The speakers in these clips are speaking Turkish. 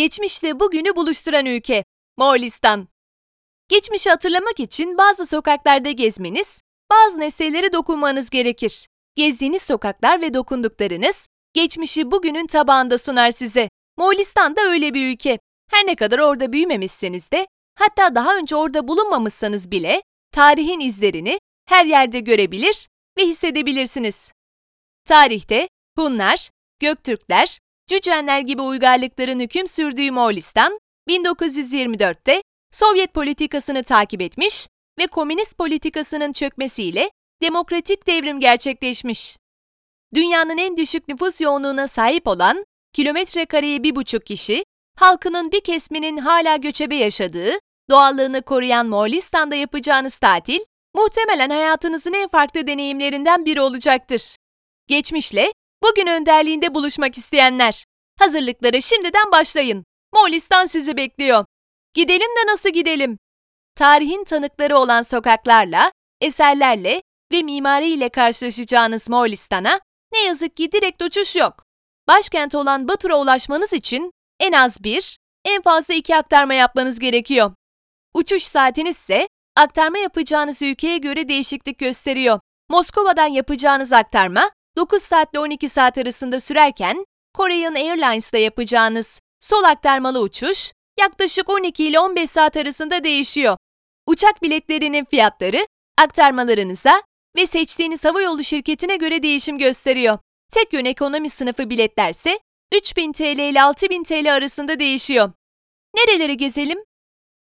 Geçmişle bugünü buluşturan ülke. Moğolistan. Geçmişi hatırlamak için bazı sokaklarda gezmeniz, bazı nesnelere dokunmanız gerekir. Gezdiğiniz sokaklar ve dokunduklarınız, geçmişi bugünün tabağında sunar size. Moğolistan da öyle bir ülke. Her ne kadar orada büyümemişseniz de, hatta daha önce orada bulunmamışsanız bile, tarihin izlerini her yerde görebilir ve hissedebilirsiniz. Tarihte Hunlar, Göktürkler, Cücenler gibi uygarlıkların hüküm sürdüğü Moğolistan, 1924'te Sovyet politikasını takip etmiş ve komünist politikasının çökmesiyle demokratik devrim gerçekleşmiş. Dünyanın en düşük nüfus yoğunluğuna sahip olan, kilometre kareye bir buçuk kişi, halkının bir kesminin hala göçebe yaşadığı, doğallığını koruyan Moğolistan'da yapacağınız tatil, muhtemelen hayatınızın en farklı deneyimlerinden biri olacaktır. Geçmişle, bugün önderliğinde buluşmak isteyenler, hazırlıklara şimdiden başlayın. Moğolistan sizi bekliyor. Gidelim de nasıl gidelim? Tarihin tanıkları olan sokaklarla, eserlerle ve mimariyle karşılaşacağınız Moğolistan'a ne yazık ki direkt uçuş yok. Başkent olan Batur'a ulaşmanız için en az bir, en fazla iki aktarma yapmanız gerekiyor. Uçuş saatiniz ise aktarma yapacağınız ülkeye göre değişiklik gösteriyor. Moskova'dan yapacağınız aktarma 9 saatle 12 saat arasında sürerken Korean Airlines'da yapacağınız sol aktarmalı uçuş yaklaşık 12 ile 15 saat arasında değişiyor. Uçak biletlerinin fiyatları aktarmalarınıza ve seçtiğiniz havayolu şirketine göre değişim gösteriyor. Tek yön ekonomi sınıfı biletlerse 3000 TL ile 6000 TL arasında değişiyor. Nereleri gezelim?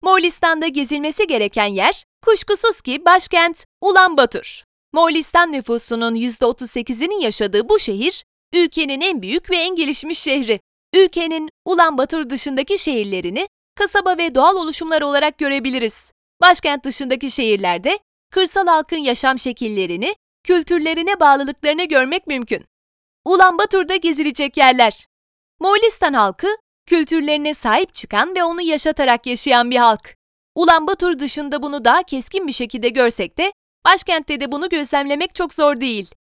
Moğolistan'da gezilmesi gereken yer kuşkusuz ki başkent Ulan Batur. Moğolistan nüfusunun %38'inin yaşadığı bu şehir, ülkenin en büyük ve en gelişmiş şehri. Ülkenin Ulan Batur dışındaki şehirlerini kasaba ve doğal oluşumlar olarak görebiliriz. Başkent dışındaki şehirlerde kırsal halkın yaşam şekillerini, kültürlerine bağlılıklarını görmek mümkün. Ulan Batur'da gezilecek yerler. Moğolistan halkı, kültürlerine sahip çıkan ve onu yaşatarak yaşayan bir halk. Ulan Batur dışında bunu daha keskin bir şekilde görsek de, başkentte de bunu gözlemlemek çok zor değil.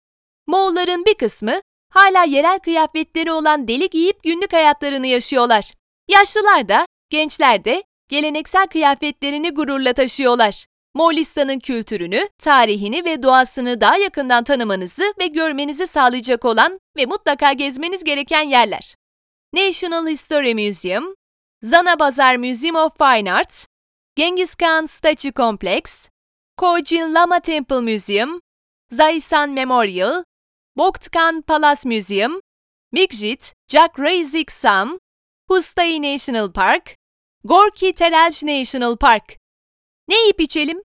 Moğolların bir kısmı hala yerel kıyafetleri olan deli giyip günlük hayatlarını yaşıyorlar. Yaşlılar da, gençler de geleneksel kıyafetlerini gururla taşıyorlar. Moğolistan'ın kültürünü, tarihini ve doğasını daha yakından tanımanızı ve görmenizi sağlayacak olan ve mutlaka gezmeniz gereken yerler. National History Museum, Zana Bazar Museum of Fine Arts, Genghis Khan Statue Complex, Kojin Lama Temple Museum, Zaisan Memorial, Boktkan Palace Museum, Mikjit Jack Razik Sam, Hustai National Park, Gorki Terelj National Park. Ne yiyip içelim?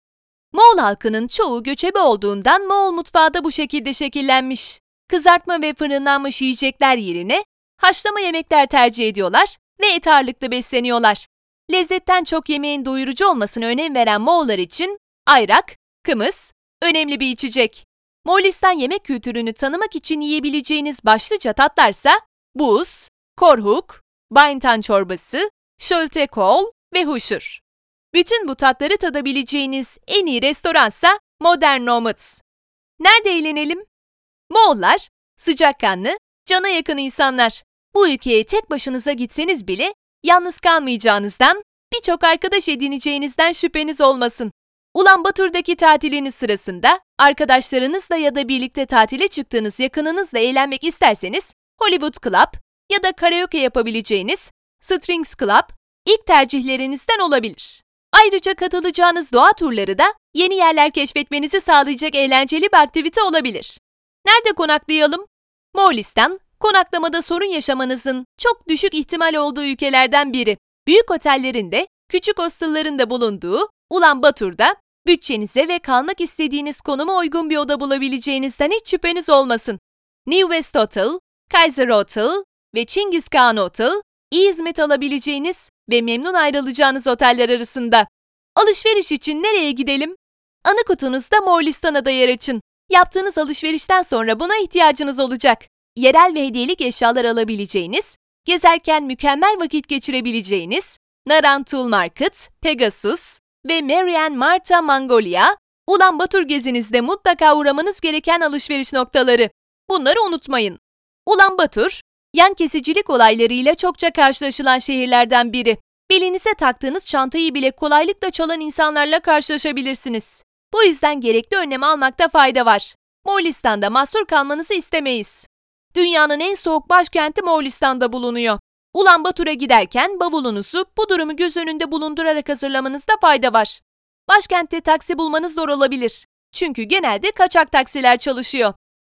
Moğol halkının çoğu göçebe olduğundan Moğol mutfağı da bu şekilde şekillenmiş. Kızartma ve fırınlanmış yiyecekler yerine haşlama yemekler tercih ediyorlar ve et ağırlıklı besleniyorlar. Lezzetten çok yemeğin doyurucu olmasına önem veren Moğollar için ayrak, kımız önemli bir içecek. Moğolistan yemek kültürünü tanımak için yiyebileceğiniz başlıca tatlarsa buz, korhuk, bayntan çorbası, şöltekol ve huşur. Bütün bu tatları tadabileceğiniz en iyi restoransa Modern Nomads. Nerede eğlenelim? Moğollar, sıcakkanlı, cana yakın insanlar. Bu ülkeye tek başınıza gitseniz bile yalnız kalmayacağınızdan, birçok arkadaş edineceğinizden şüpheniz olmasın. Ulan Batur'daki tatiliniz sırasında arkadaşlarınızla ya da birlikte tatile çıktığınız yakınınızla eğlenmek isterseniz Hollywood Club ya da karaoke yapabileceğiniz Strings Club ilk tercihlerinizden olabilir. Ayrıca katılacağınız doğa turları da yeni yerler keşfetmenizi sağlayacak eğlenceli bir aktivite olabilir. Nerede konaklayalım? Moğolistan, konaklamada sorun yaşamanızın çok düşük ihtimal olduğu ülkelerden biri. Büyük otellerin de, küçük hostellların da bulunduğu Ulan Batur'da bütçenize ve kalmak istediğiniz konuma uygun bir oda bulabileceğinizden hiç şüpheniz olmasın. New West Hotel, Kaiser Hotel ve Çingiz Khan Hotel, iyi hizmet alabileceğiniz ve memnun ayrılacağınız oteller arasında. Alışveriş için nereye gidelim? Anı kutunuzda Moğolistan'a da yer açın. Yaptığınız alışverişten sonra buna ihtiyacınız olacak. Yerel ve hediyelik eşyalar alabileceğiniz, gezerken mükemmel vakit geçirebileceğiniz, Narantul Market, Pegasus ve Marian Marta Mongolia, Ulan Batur gezinizde mutlaka uğramanız gereken alışveriş noktaları. Bunları unutmayın. Ulan Batur, Yan kesicilik olaylarıyla çokça karşılaşılan şehirlerden biri. Belinize taktığınız çantayı bile kolaylıkla çalan insanlarla karşılaşabilirsiniz. Bu yüzden gerekli önlem almakta fayda var. Moğolistan'da mahsur kalmanızı istemeyiz. Dünyanın en soğuk başkenti Moğolistan'da bulunuyor. Ulan Batur'a giderken bavulunuzu bu durumu göz önünde bulundurarak hazırlamanızda fayda var. Başkentte taksi bulmanız zor olabilir. Çünkü genelde kaçak taksiler çalışıyor.